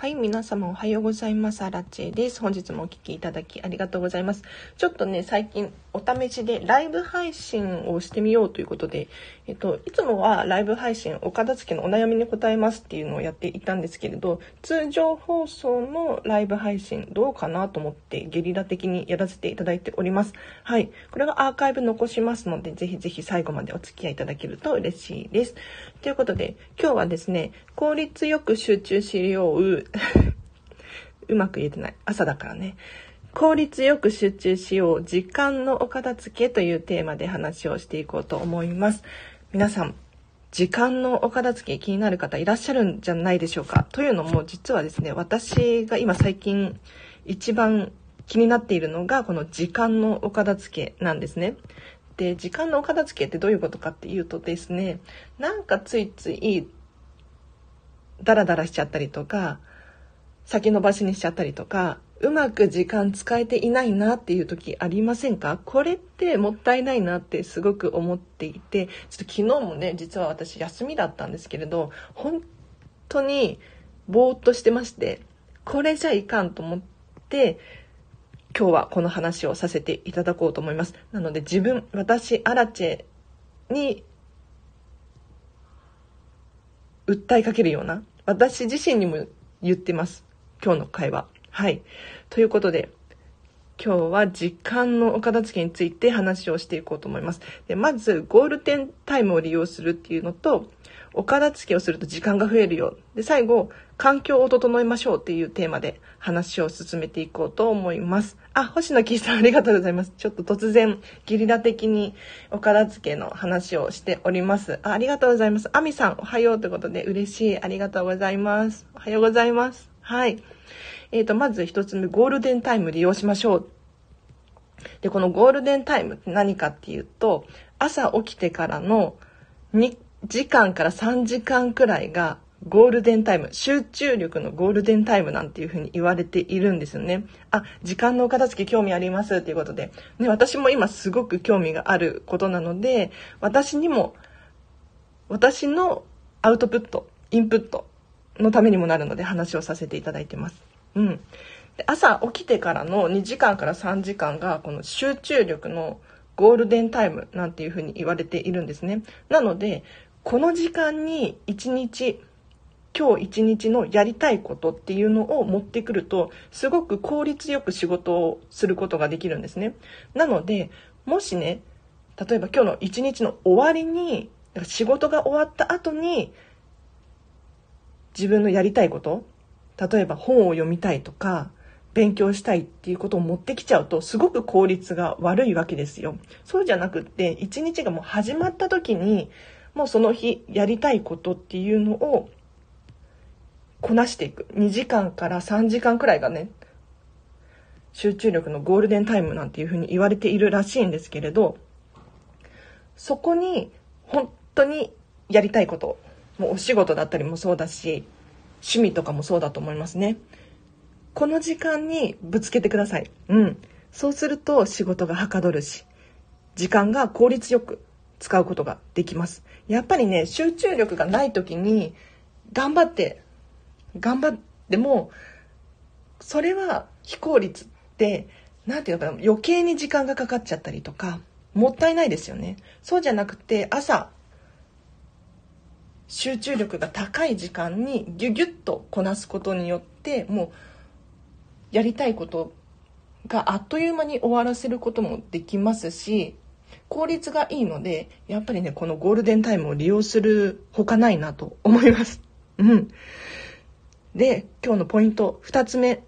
はい、皆様おはようございます。アラチェです。本日もお聴きいただきありがとうございます。ちょっとね、最近お試しでライブ配信をしてみようということで、えっと、いつもはライブ配信、お片付けのお悩みに答えますっていうのをやっていたんですけれど、通常放送のライブ配信どうかなと思ってゲリラ的にやらせていただいております。はい。これはアーカイブ残しますので、ぜひぜひ最後までお付き合いいただけると嬉しいです。ということで、今日はですね、効率よく集中しよう うまく言えてない。朝だからね。効率よく集中しよう。時間のお片付けというテーマで話をしていこうと思います。皆さん、時間のお片付け気になる方いらっしゃるんじゃないでしょうか？というのも、実はですね、私が今最近一番気になっているのが、この時間のお片付けなんですね。で、時間のお片付けってどういうことかっていうとですね、なんかついついダラダラしちゃったりとか、先延ばしにしちゃったりとか、うまく時間使えていないなっていう時ありませんか？これってもったいないなってすごく思っていて、ちょっと昨日もね、実は私休みだったんですけれど、本当にぼーっとしてまして、これじゃいかんと思って、今日はこの話をさせていただこうと思います。なので自分、私、アラチェに訴えかけるような、私自身にも言ってます。今日の会話。はい。ということで、今日は時間のお片付けについて話をしていこうと思います。でまず、ゴールデンタイムを利用するっていうのと、お片付けをすると時間が増えるよ。で、最後、環境を整えましょうっていうテーマで話を進めていこうと思います。あ、星野キーさんありがとうございます。ちょっと突然、ゲリラ的にお片付けの話をしております。あありがとうございます。アミさん、おはようということで嬉しい。ありがとうございます。おはようございます。はい。えっ、ー、と、まず一つ目、ゴールデンタイム利用しましょう。で、このゴールデンタイムって何かっていうと、朝起きてからの2時間から3時間くらいがゴールデンタイム、集中力のゴールデンタイムなんていうふうに言われているんですよね。あ、時間のお片付け興味ありますっていうことで。ね、私も今すごく興味があることなので、私にも、私のアウトプット、インプットのためにもなるので話をさせていただいてます。うん。で朝起きてからの2時間から3時間がこの集中力のゴールデンタイムなんていうふうに言われているんですね。なので、この時間に1日、今日一日のやりたいことっていうのを持ってくると、すごく効率よく仕事をすることができるんですね。なので、もしね、例えば今日の一日の終わりに、仕事が終わった後に、自分のやりたいこと例えば本を読みたいとか、勉強したいっていうことを持ってきちゃうと、すごく効率が悪いわけですよ。そうじゃなくって、一日がもう始まった時に、もうその日やりたいことっていうのをこなしていく。2時間から3時間くらいがね、集中力のゴールデンタイムなんていうふうに言われているらしいんですけれど、そこに本当にやりたいこと、もうお仕事だったりもそうだし、趣味とかもそうだと思いますね。この時間にぶつけてください。うん。そうすると仕事がはかどるし、時間が効率よく使うことができます。やっぱりね、集中力がない時に、頑張って、頑張っても、それは非効率って、なんていうのかな、余計に時間がかかっちゃったりとか、もったいないですよね。そうじゃなくて、朝、集中力が高い時間にギュギュッとこなすことによってもうやりたいことがあっという間に終わらせることもできますし効率がいいのでやっぱりねこのゴールデンタイムを利用するほかないなと思います。うん。で今日のポイント2つ目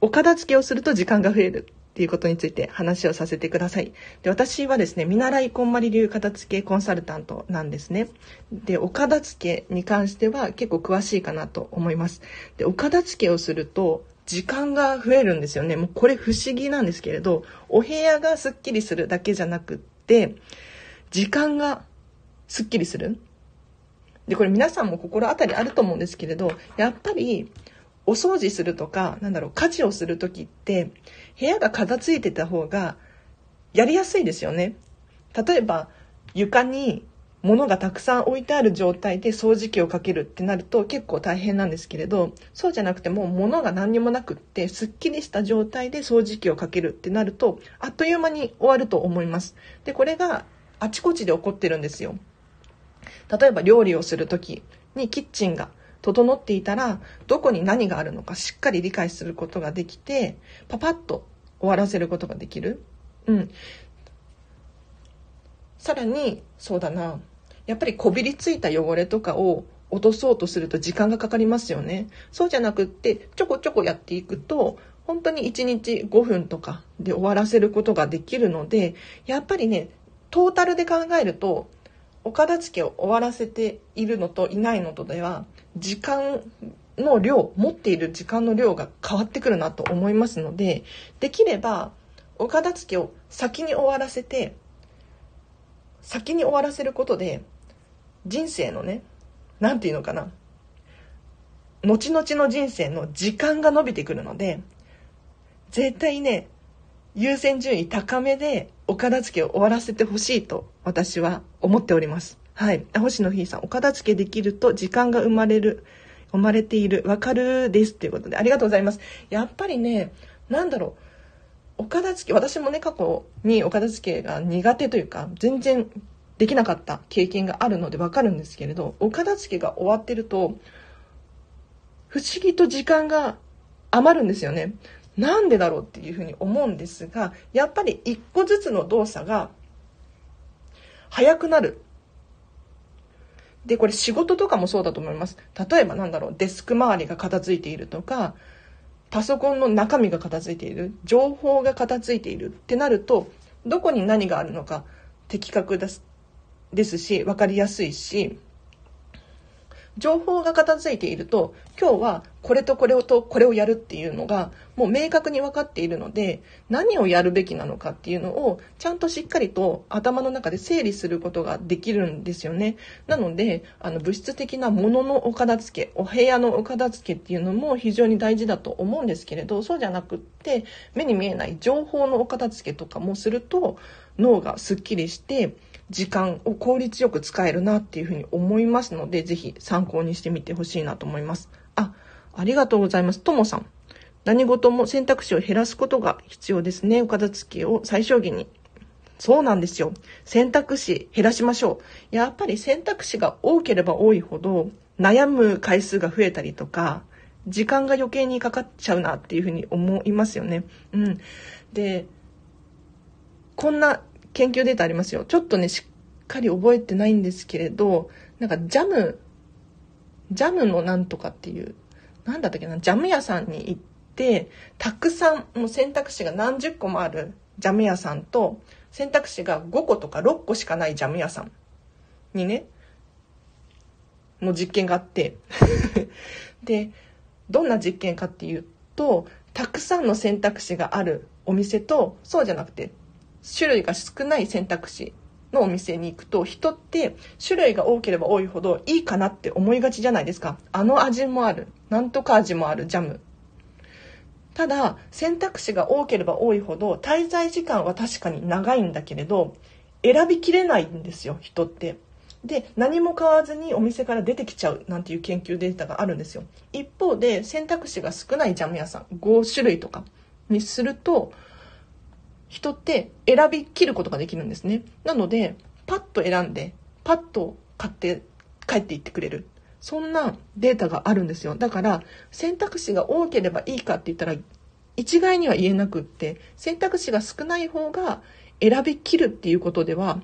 お片付けをすると時間が増えるっていうことについて話をさせてください。で、私はですね、見習いこんまり流片付けコンサルタントなんですね。で、お片付けに関しては結構詳しいかなと思います。で、お片付けをすると、時間が増えるんですよね。もうこれ不思議なんですけれど、お部屋がすっきりするだけじゃなくって、時間がすっきりする。で、これ皆さんも心当たりあると思うんですけれど、やっぱりお掃除するとか、なんだろう、家事をするときって、部屋が片付いてた方がやりやすいですよね。例えば、床に物がたくさん置いてある状態で掃除機をかけるってなると結構大変なんですけれどそうじゃなくてもう物が何にもなくってすっきりした状態で掃除機をかけるってなるとあっという間に終わると思いますでこれがあちこちで起こってるんですよ例えば料理をする時にキッチンが整っていたらどこに何があるのかしっかり理解することができてパパッと終わらせることができる。うん。さらにそうだな。やっぱりこびりついた汚れとかを落とそうとすると時間がかかりますよね。そうじゃなくってちょこちょこやっていくと本当に1日5分とかで終わらせることができるのでやっぱりねトータルで考えるとお片付けを終わらせているのといないのとでは時間の量持っている時間の量が変わってくるなと思いますのでできればお片付けを先に終わらせて先に終わらせることで人生のね何て言うのかな後々の人生の時間が伸びてくるので絶対ね優先順位高めでお片付けを終わらせてほしいと私は思っております。はい。星野ひいさん、お片付けできると時間が生まれる、生まれている、わかるですということで、ありがとうございます。やっぱりね、なんだろう、お片付け、私もね、過去にお片付けが苦手というか、全然できなかった経験があるのでわかるんですけれど、お片付けが終わってると、不思議と時間が余るんですよね。なんでだろうっていうふうに思うんですが、やっぱり一個ずつの動作が早くなる。で、これ仕事とかもそうだと思います。例えばなんだろう、デスク周りが片付いているとか、パソコンの中身が片付いている、情報が片付いているってなると、どこに何があるのか的確ですですし、分かりやすいし、情報が片付いていると今日はこれとこれをとこれをやるっていうのがもう明確に分かっているので何をやるべきなのかっていうのをちゃんとしっかりと頭の中で整理することができるんですよね。なのであの物質的なもののお片付けお部屋のお片付けっていうのも非常に大事だと思うんですけれどそうじゃなくって目に見えない情報のお片付けとかもすると脳がすっきりして時間を効率よく使えるなっていうふうに思いますので、ぜひ参考にしてみてほしいなと思います。あ、ありがとうございます。ともさん。何事も選択肢を減らすことが必要ですね。お片付けを最小限に。そうなんですよ。選択肢減らしましょう。やっぱり選択肢が多ければ多いほど悩む回数が増えたりとか、時間が余計にかかっちゃうなっていうふうに思いますよね。うん。で、こんな研究データありますよ。ちょっとね、しっかり覚えてないんですけれど、なんかジャム、ジャムのなんとかっていう、なんだったっけな、ジャム屋さんに行って、たくさん、もう選択肢が何十個もあるジャム屋さんと、選択肢が5個とか6個しかないジャム屋さんにね、の実験があって で、どんな実験かっていうと、たくさんの選択肢があるお店と、そうじゃなくて、種類が少ない選択肢のお店に行くと人って種類が多ければ多いほどいいかなって思いがちじゃないですか。あの味もある。なんとか味もあるジャム。ただ選択肢が多ければ多いほど滞在時間は確かに長いんだけれど選びきれないんですよ人って。で何も買わずにお店から出てきちゃう。なんていう研究データがあるんですよ。一方で選択肢が少ないジャム屋さん5種類とかにすると人って選びきることができるんですね。なので、パッと選んで、パッと買って帰っていってくれる。そんなデータがあるんですよ。だから、選択肢が多ければいいかって言ったら、一概には言えなくって、選択肢が少ない方が選びきるっていうことでは、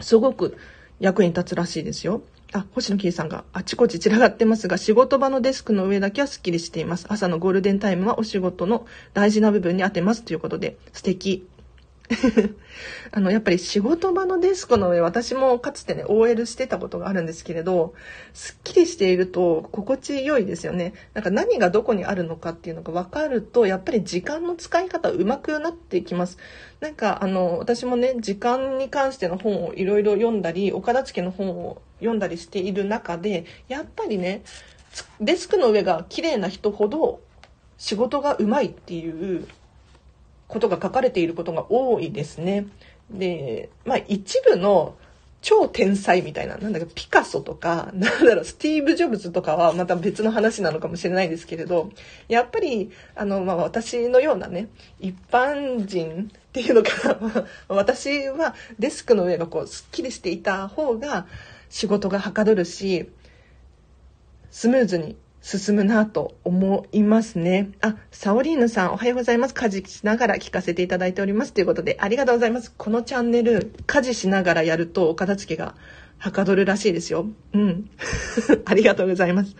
すごく役に立つらしいですよ。あ、星野キーさんがあちこち散らがってますが、仕事場のデスクの上だけはスッキリしています。朝のゴールデンタイムはお仕事の大事な部分に当てますということで、素敵。あの、やっぱり仕事場のデスクの上、私もかつてね、OL してたことがあるんですけれど、すっきりしていると心地よいですよね。なんか何がどこにあるのかっていうのが分かると、やっぱり時間の使い方上手くなっていきます。なんか、あの、私もね、時間に関しての本をいろいろ読んだり、岡田付の本を読んだりしている中で、やっぱりね、デスクの上が綺麗な人ほど仕事がうまいっていうことが書かれていることが多いですね。で、まあ一部の超天才みたいな、なんだかピカソとか、なんだろう、スティーブ・ジョブズとかはまた別の話なのかもしれないですけれど、やっぱり、あの、まあ、私のようなね、一般人っていうのか、私はデスクの上がこう、スッキリしていた方が仕事がはかどるし、スムーズに進むなと思いますね。あ、サオリーヌさんおはようございます。家事しながら聞かせていただいております。ということで、ありがとうございます。このチャンネル、家事しながらやるとお片付けがはかどるらしいですよ。うん。ありがとうございます。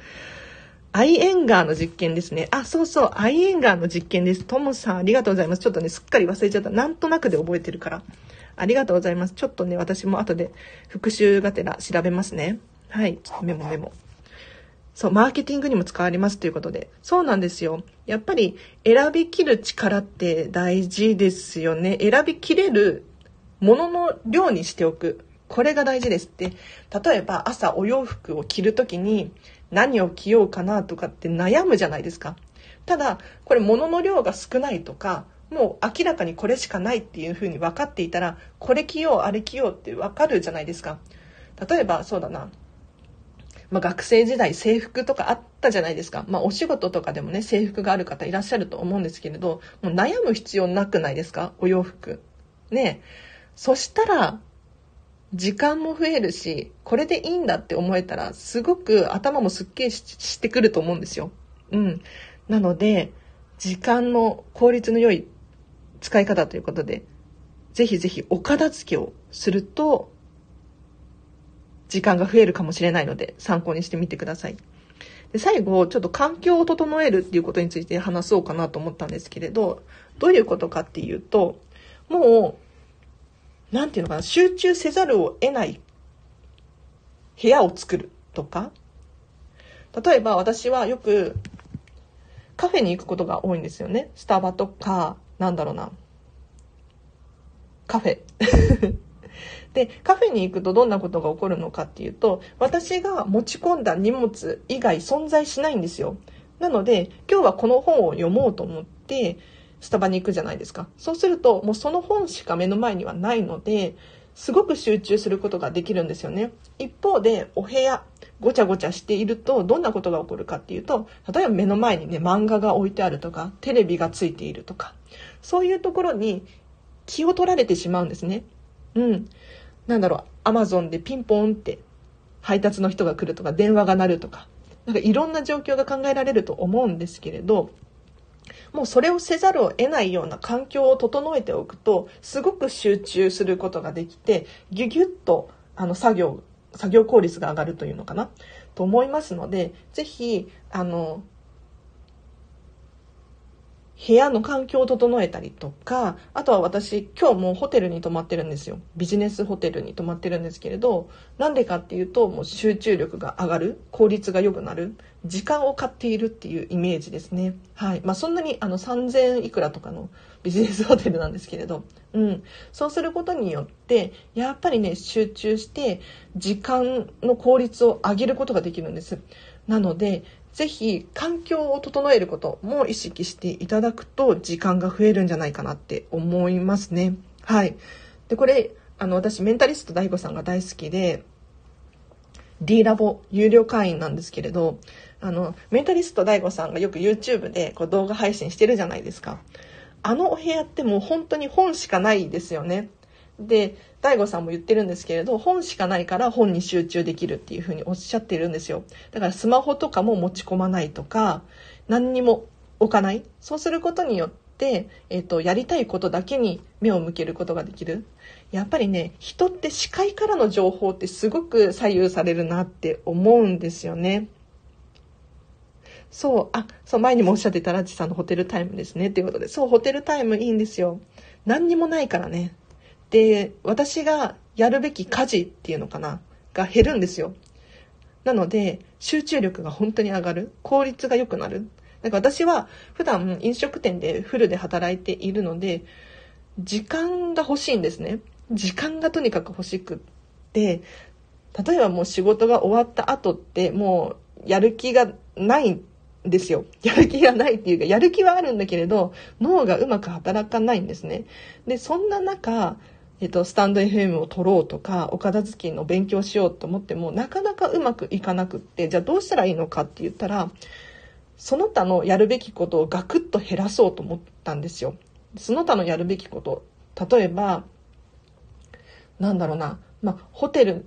アイエンガーの実験ですね。あ、そうそう、アイエンガーの実験です。トムさん、ありがとうございます。ちょっとね、すっかり忘れちゃった。なんとなくで覚えてるから。ありがとうございます。ちょっとね、私も後で復習がてら調べますね。はい。メモメモ。そう、マーケティングにも使われますということで。そうなんですよ。やっぱり選びきる力って大事ですよね。選びきれるものの量にしておく。これが大事ですって。例えば朝お洋服を着るときに何を着ようかなとかって悩むじゃないですか。ただ、これ物の量が少ないとか、もう明らかにこれしかないっていうふうに分かっていたら、これ着よう、あれ着ようって分かるじゃないですか。例えば、そうだな。まあ、学生時代制服とかあったじゃないですか。まあ、お仕事とかでもね、制服がある方いらっしゃると思うんですけれど、もう悩む必要なくないですか？お洋服。ねそしたら、時間も増えるし、これでいいんだって思えたら、すごく頭もすっきりしてくると思うんですよ。うん。なので、時間の効率の良い使い方ということで、ぜひぜひお片付けをすると、時間が増えるかもしれないので参考にしてみてください。で最後、ちょっと環境を整えるっていうことについて話そうかなと思ったんですけれど、どういうことかっていうと、もう、なんていうのかな、集中せざるを得ない部屋を作るとか、例えば私はよくカフェに行くことが多いんですよね。スタバとか、なんだろうな。カフェ。で、カフェに行くとどんなことが起こるのかっていうと、私が持ち込んだ荷物以外存在しないんですよ。なので、今日はこの本を読もうと思って、スタバに行くじゃないですか。そうすると、もうその本しか目の前にはないので、すごく集中することができるんですよね。一方で、お部屋、ごちゃごちゃしていると、どんなことが起こるかっていうと、例えば目の前にね、漫画が置いてあるとか、テレビがついているとか、そういうところに気を取られてしまうんですね。うん。なんだろう、アマゾンでピンポンって配達の人が来るとか、電話が鳴るとか、なんかいろんな状況が考えられると思うんですけれど、もうそれをせざるを得ないような環境を整えておくと、すごく集中することができて、ギュギュッとあの作業、作業効率が上がるというのかな、と思いますので、ぜひ、あの、部屋の環境を整えたりとか、あとは私今日もうホテルに泊まってるんですよ。ビジネスホテルに泊まってるんですけれど、なんでかっていうともう集中力が上がる、効率が良くなる、時間を買っているっていうイメージですね。はい。まあそんなにあの3000いくらとかのビジネスホテルなんですけれど、うん。そうすることによって、やっぱりね、集中して時間の効率を上げることができるんです。なので、ぜひ環境を整えることも意識していただくと時間が増えるんじゃないかなって思いますね。はい。で、これ、あの、私メンタリスト DAIGO さんが大好きで、D ラボ有料会員なんですけれど、あの、メンタリスト DAIGO さんがよく YouTube でこう動画配信してるじゃないですか。あのお部屋ってもう本当に本しかないですよね。で、大悟さんも言ってるんですけれど、本しかないから本に集中できるっていうふうにおっしゃってるんですよ。だからスマホとかも持ち込まないとか、何にも置かない。そうすることによって、えっ、ー、と、やりたいことだけに目を向けることができる。やっぱりね、人って視界からの情報ってすごく左右されるなって思うんですよね。そう、あ、そう、前にもおっしゃってたラチさんのホテルタイムですね。っていうことで、そう、ホテルタイムいいんですよ。何にもないからね。で、私がやるべき家事っていうのかな、が減るんですよ。なので、集中力が本当に上がる。効率が良くなる。なんか私は普段飲食店でフルで働いているので、時間が欲しいんですね。時間がとにかく欲しくって、例えばもう仕事が終わった後ってもうやる気がないんですよ。やる気がないっていうか、やる気はあるんだけれど、脳がうまく働かないんですね。で、そんな中、えっと、スタンド FM を取ろうとか、お片付けの勉強しようと思っても、なかなかうまくいかなくって、じゃあどうしたらいいのかって言ったら、その他のやるべきことをガクッと減らそうと思ったんですよ。その他のやるべきこと。例えば、なんだろうな、まあ、ホテル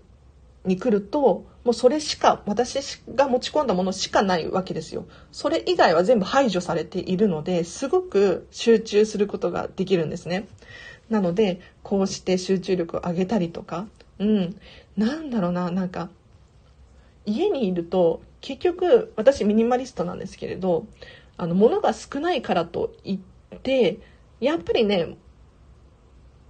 に来ると、もうそれしか、私が持ち込んだものしかないわけですよ。それ以外は全部排除されているので、すごく集中することができるんですね。なので、こうして集中力を上げたりとか、うん、なんだろうな、なんか、家にいると、結局、私ミニマリストなんですけれど、あの、物が少ないからといって、やっぱりね、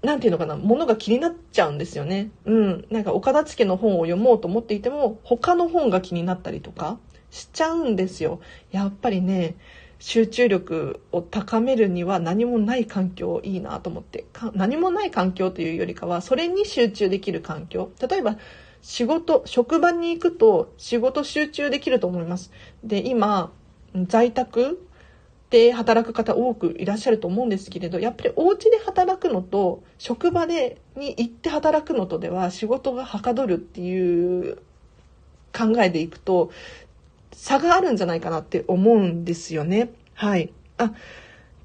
なんていうのかな、ものが気になっちゃうんですよね。うん。なんか、岡田付の本を読もうと思っていても、他の本が気になったりとかしちゃうんですよ。やっぱりね、集中力を高めるには何もない環境いいなと思って。何もない環境というよりかはそれに集中できる環境。例えば仕事職場に行くと仕事集中できると思います。で今在宅で働く方多くいらっしゃると思うんですけれどやっぱりお家で働くのと職場でに行って働くのとでは仕事がはかどるっていう考えでいくと差があるんじゃないかなって思うんですよね。はい。あ、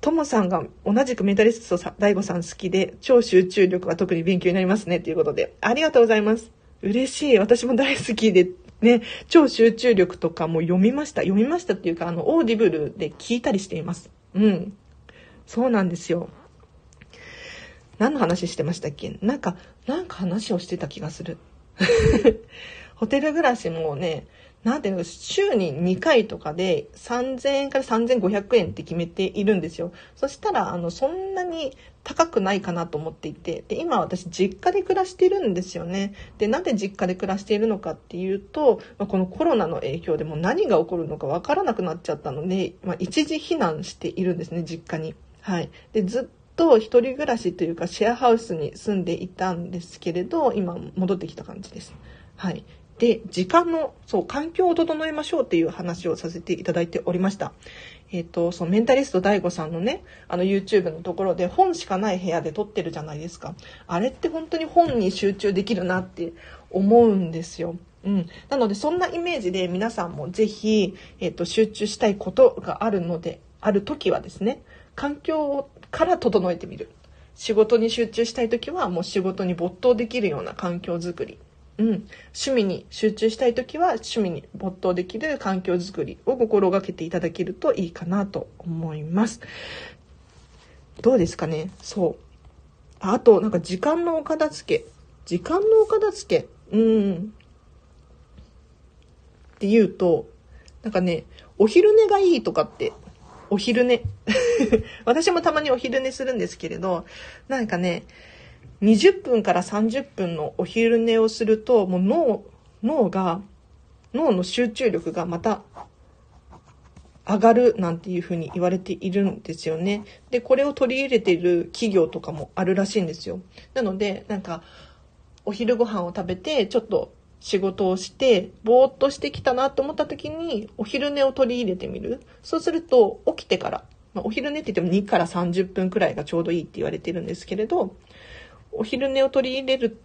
ともさんが同じくメタリスト大悟さん好きで、超集中力が特に勉強になりますね、ということで。ありがとうございます。嬉しい。私も大好きで、ね、超集中力とかも読みました。読みましたっていうか、あの、 Audible で聞いたりしています。うん。そうなんですよ。何の話してましたっけ？なんか、なんか話をしてた気がする。ホテル暮らしもね、なんていうの、週に2回とかで3000円から3500円って決めているんですよ。そしたら、あの、そんなに高くないかなと思っていて、で、今私実家で暮らしているんですよね。で、なんで実家で暮らしているのかっていうと、まあ、このコロナの影響でも何が起こるのかわからなくなっちゃったので、まあ、一時避難しているんですね、実家に。はい。で、ずっと一人暮らしというかシェアハウスに住んでいたんですけれど、今戻ってきた感じです。はい。で、時間の、そう、環境を整えましょうっていう話をさせていただいておりました。えっ、ー、と、そのメンタリスト DAIGO さんのね、あの YouTube のところで本しかない部屋で撮ってるじゃないですか。あれって本当に本に集中できるなって思うんですよ。うん。なので、そんなイメージで皆さんもぜひ、えっ、ー、と、集中したいことがあるので、ある時はですね、環境から整えてみる。仕事に集中したい時はもう仕事に没頭できるような環境づくり。うん、趣味に集中したい時は趣味に没頭できる環境づくりを心がけていただけるといいかなと思います。どうですかね？そう。あと、なんか時間のお片付け。時間のお片付け？うん。って言うと、なんかね、お昼寝がいいとかって、お昼寝。私もたまにお昼寝するんですけれど、なんかね、20分から30分のお昼寝をすると、もう脳、脳が、脳の集中力がまた上がるなんていうふうに言われているんですよね。で、これを取り入れている企業とかもあるらしいんですよ。なので、なんか、お昼ご飯を食べて、ちょっと仕事をして、ぼーっとしてきたなと思った時に、お昼寝を取り入れてみる。そうすると、起きてから、まあ、お昼寝って言っても2から30分くらいがちょうどいいって言われてるんですけれど、お昼寝を取り入れる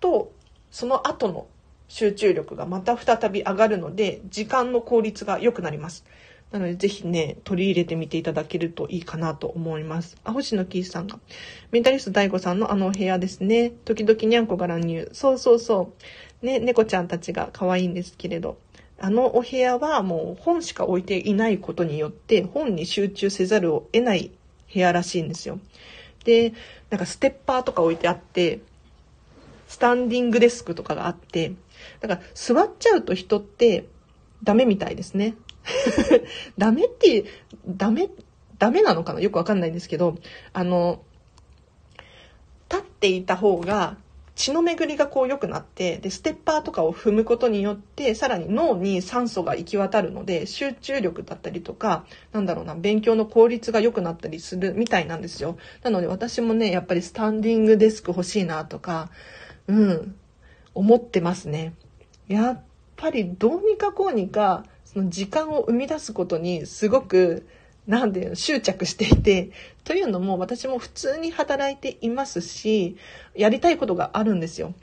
とその後の集中力がまた再び上がるので時間の効率が良くなります。なのでぜひね取り入れてみていただけるといいかなと思います。あ星野キースさんが。メンタリスト DAIGO さんのあのお部屋ですね。時々にゃんこが乱入。そうそうそう。ね猫ちゃんたちが可愛いんですけれど。あのお部屋はもう本しか置いていないことによって本に集中せざるを得ない部屋らしいんですよ。で、なんかステッパーとか置いてあって、スタンディングデスクとかがあって、だから座っちゃうと人ってダメみたいですね。ダメって、ダメ、ダメなのかな？よくわかんないんですけど、あの、立っていた方が血の巡りがこう良くなって、で、ステッパーとかを踏むことによって、さらに脳に酸素が行き渡るので、集中力だったりとか、なんだろうな、勉強の効率が良くなったりするみたいなんですよ。なので私もね、やっぱりスタンディングデスク欲しいなとか、うん、思ってますね。やっぱりどうにかこうにか、その時間を生み出すことにすごくなんで執着していて、というのも私も普通に働いていますし、やりたいことがあるんですよ。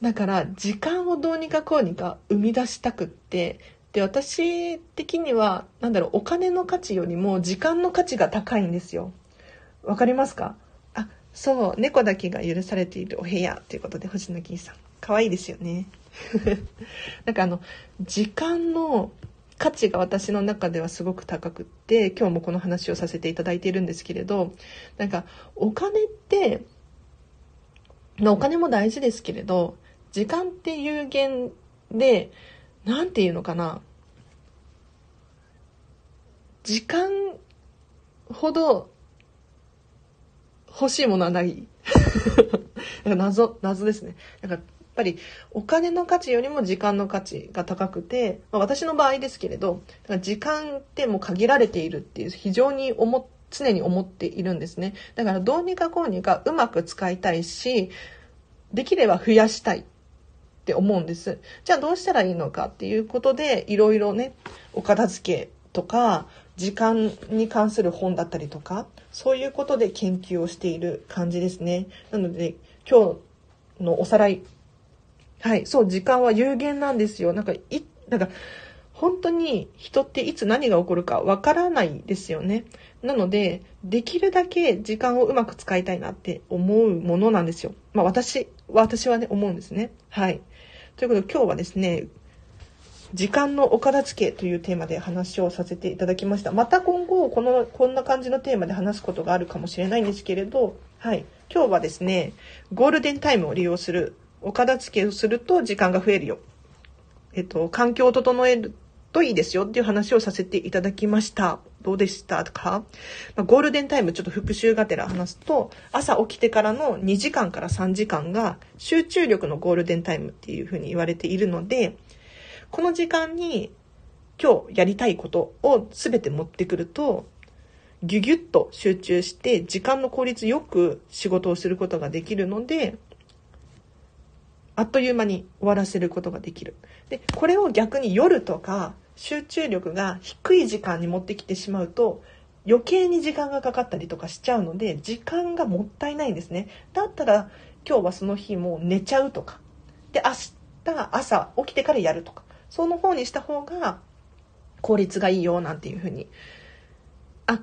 だから時間をどうにかこうにか生み出したくって、で、私的には、なんだろう、お金の価値よりも時間の価値が高いんですよ。わかりますか？あ、そう、猫だけが許されているお部屋ということで、星野金さん。可愛いですよね。なんかあの、時間の価値が私の中ではすごく高くって、今日もこの話をさせていただいているんですけれど、なんかお金って、お金も大事ですけれど、時間って有限で、なんていうのかな。時間ほど欲しいものはない。謎、謎ですね。なんかぱりお金の価値よりも時間の価値が高くて、まあ、私の場合ですけれど時間ってもう限られているっていう非常に思常に思っているんですね。だからどうにかこうにかうまく使いたいしできれば増やしたいって思うんです。じゃあどうしたらいいのかっていうことでいろいろねお片付けとか時間に関する本だったりとかそういうことで研究をしている感じですね。なので今日のおさらいはい、そう、時間は有限なんですよ。なんか、い、なんか、本当に人っていつ何が起こるかわからないですよね。なので、できるだけ時間をうまく使いたいなって思うものなんですよ。まあ私、私はね、思うんですね。はい。ということで今日はですね、時間のお片付けというテーマで話をさせていただきました。また今後、この、こんな感じのテーマで話すことがあるかもしれないんですけれど、はい。今日はですね、ゴールデンタイムを利用するお片付けをすると時間が増えるよ。えっと、環境を整えるといいですよっていう話をさせていただきました。どうでしたか、まあ、ゴールデンタイムちょっと復習がてら話すと、朝起きてからの2時間から3時間が集中力のゴールデンタイムっていうふうに言われているので、この時間に今日やりたいことを全て持ってくると、ギュギュッと集中して時間の効率よく仕事をすることができるので、あっという間に終わらせることができる。で、これを逆に夜とか集中力が低い時間に持ってきてしまうと余計に時間がかかったりとかしちゃうので時間がもったいないんですね。だったら今日はその日もう寝ちゃうとか。で、明日朝起きてからやるとか。その方にした方が効率がいいよなんていうふうに。あ、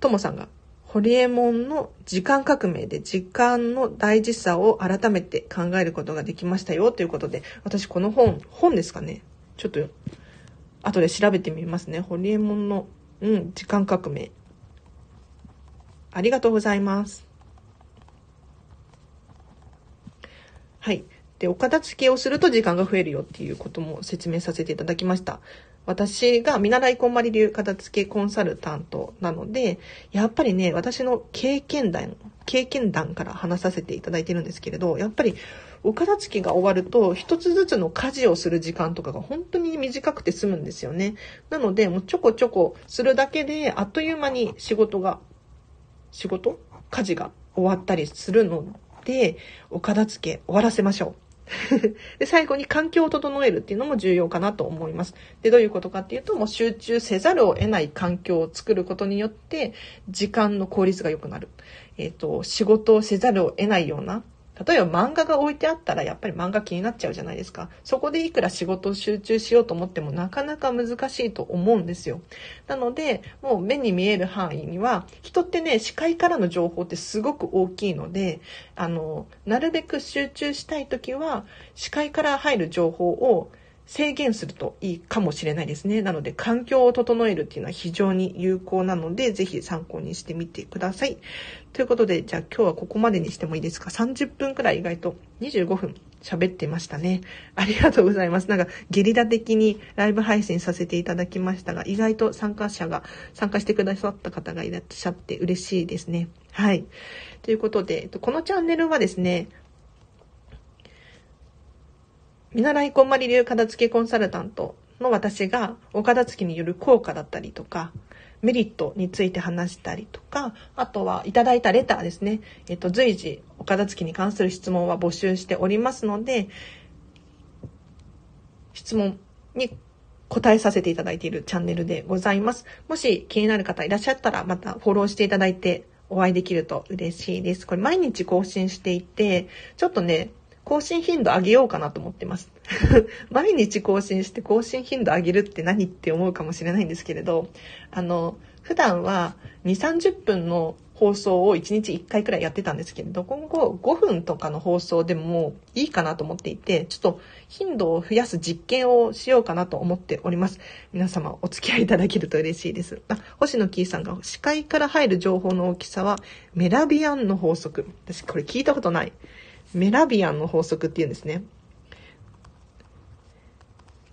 ともさんがホリエモンの時間革命で時間の大事さを改めて考えることができましたよということで、私この本、本ですかね？ちょっと、後で調べてみますね。ホリエモンの、うん、時間革命。ありがとうございます。はい。で、お片付けをすると時間が増えるよっていうことも説明させていただきました。私が見習いこんまり流片付けコンサルタントなので、やっぱりね、私の経験談、経験談から話させていただいてるんですけれど、やっぱりお片付けが終わると、一つずつの家事をする時間とかが本当に短くて済むんですよね。なので、もうちょこちょこするだけで、あっという間に仕事が、仕事？家事が終わったりするので、お片付け終わらせましょう。で、最後に環境を整えるっていうのも重要かなと思います。で、どういうことかっていうと、もう集中せざるを得ない環境を作ることによって、時間の効率が良くなる。えっ、ー、と、仕事をせざるを得ないような例えば漫画が置いてあったらやっぱり漫画気になっちゃうじゃないですか。そこでいくら仕事を集中しようと思ってもなかなか難しいと思うんですよ。なので、もう目に見える範囲には、人ってね、視界からの情報ってすごく大きいので、あの、なるべく集中したい時は、視界から入る情報を制限するといいかもしれないですね。なので、環境を整えるっていうのは非常に有効なので、ぜひ参考にしてみてください。ということで、じゃあ今日はここまでにしてもいいですか ?30 分くらい意外と25分喋ってましたね。ありがとうございます。なんかゲリラ的にライブ配信させていただきましたが、意外と参加者が、参加してくださった方がいらっしゃって嬉しいですね。はい。ということで、このチャンネルはですね、見習いこんまり流片付けコンサルタントの私がお片付けによる効果だったりとか、メリットについて話したりとか、あとはいただいたレターですね。えっと、随時お片付けに関する質問は募集しておりますので、質問に答えさせていただいているチャンネルでございます。もし気になる方いらっしゃったら、またフォローしていただいてお会いできると嬉しいです。これ毎日更新していて、ちょっとね、更新頻度上げようかなと思ってます。毎日更新して更新頻度上げるって何って思うかもしれないんですけれど、あの、普段は2、30分の放送を1日1回くらいやってたんですけれど、今後5分とかの放送でもいいかなと思っていて、ちょっと頻度を増やす実験をしようかなと思っております。皆様お付き合いいただけると嬉しいです。あ、星野キーさんが視界から入る情報の大きさはメラビアンの法則。私これ聞いたことない。メラビアンの法則っていうんですね。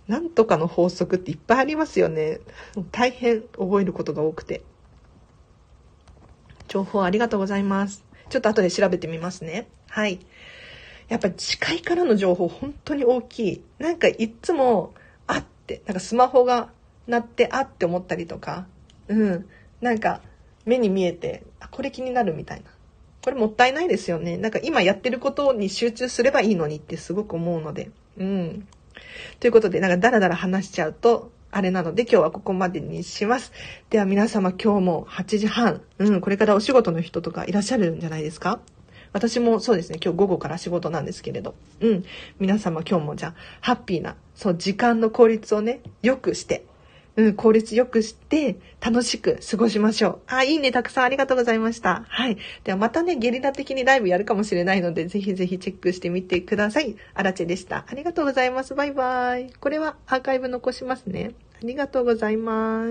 なんとかの法則っていっぱいありますよね。大変覚えることが多くて。情報ありがとうございます。ちょっと後で調べてみますね。はい。やっぱ視界からの情報本当に大きい。なんかいつも、あって、なんかスマホが鳴ってあって思ったりとか、うん。なんか目に見えて、あ、これ気になるみたいな。これもったいないですよね。なんか今やってることに集中すればいいのにってすごく思うので。うん。ということで、なんかダラダラ話しちゃうと、あれなので今日はここまでにします。では皆様今日も8時半、うん、これからお仕事の人とかいらっしゃるんじゃないですか？私もそうですね、今日午後から仕事なんですけれど、うん、皆様今日もじゃあ、ハッピーな、そう、時間の効率をね、良くして、うん、効率よくして、楽しく過ごしましょう。あ、いいね、たくさんありがとうございました。はい。ではまたね、ゲリラ的にライブやるかもしれないので、ぜひぜひチェックしてみてください。アラチェでした。ありがとうございます。バイバイ。これはアーカイブ残しますね。ありがとうございます。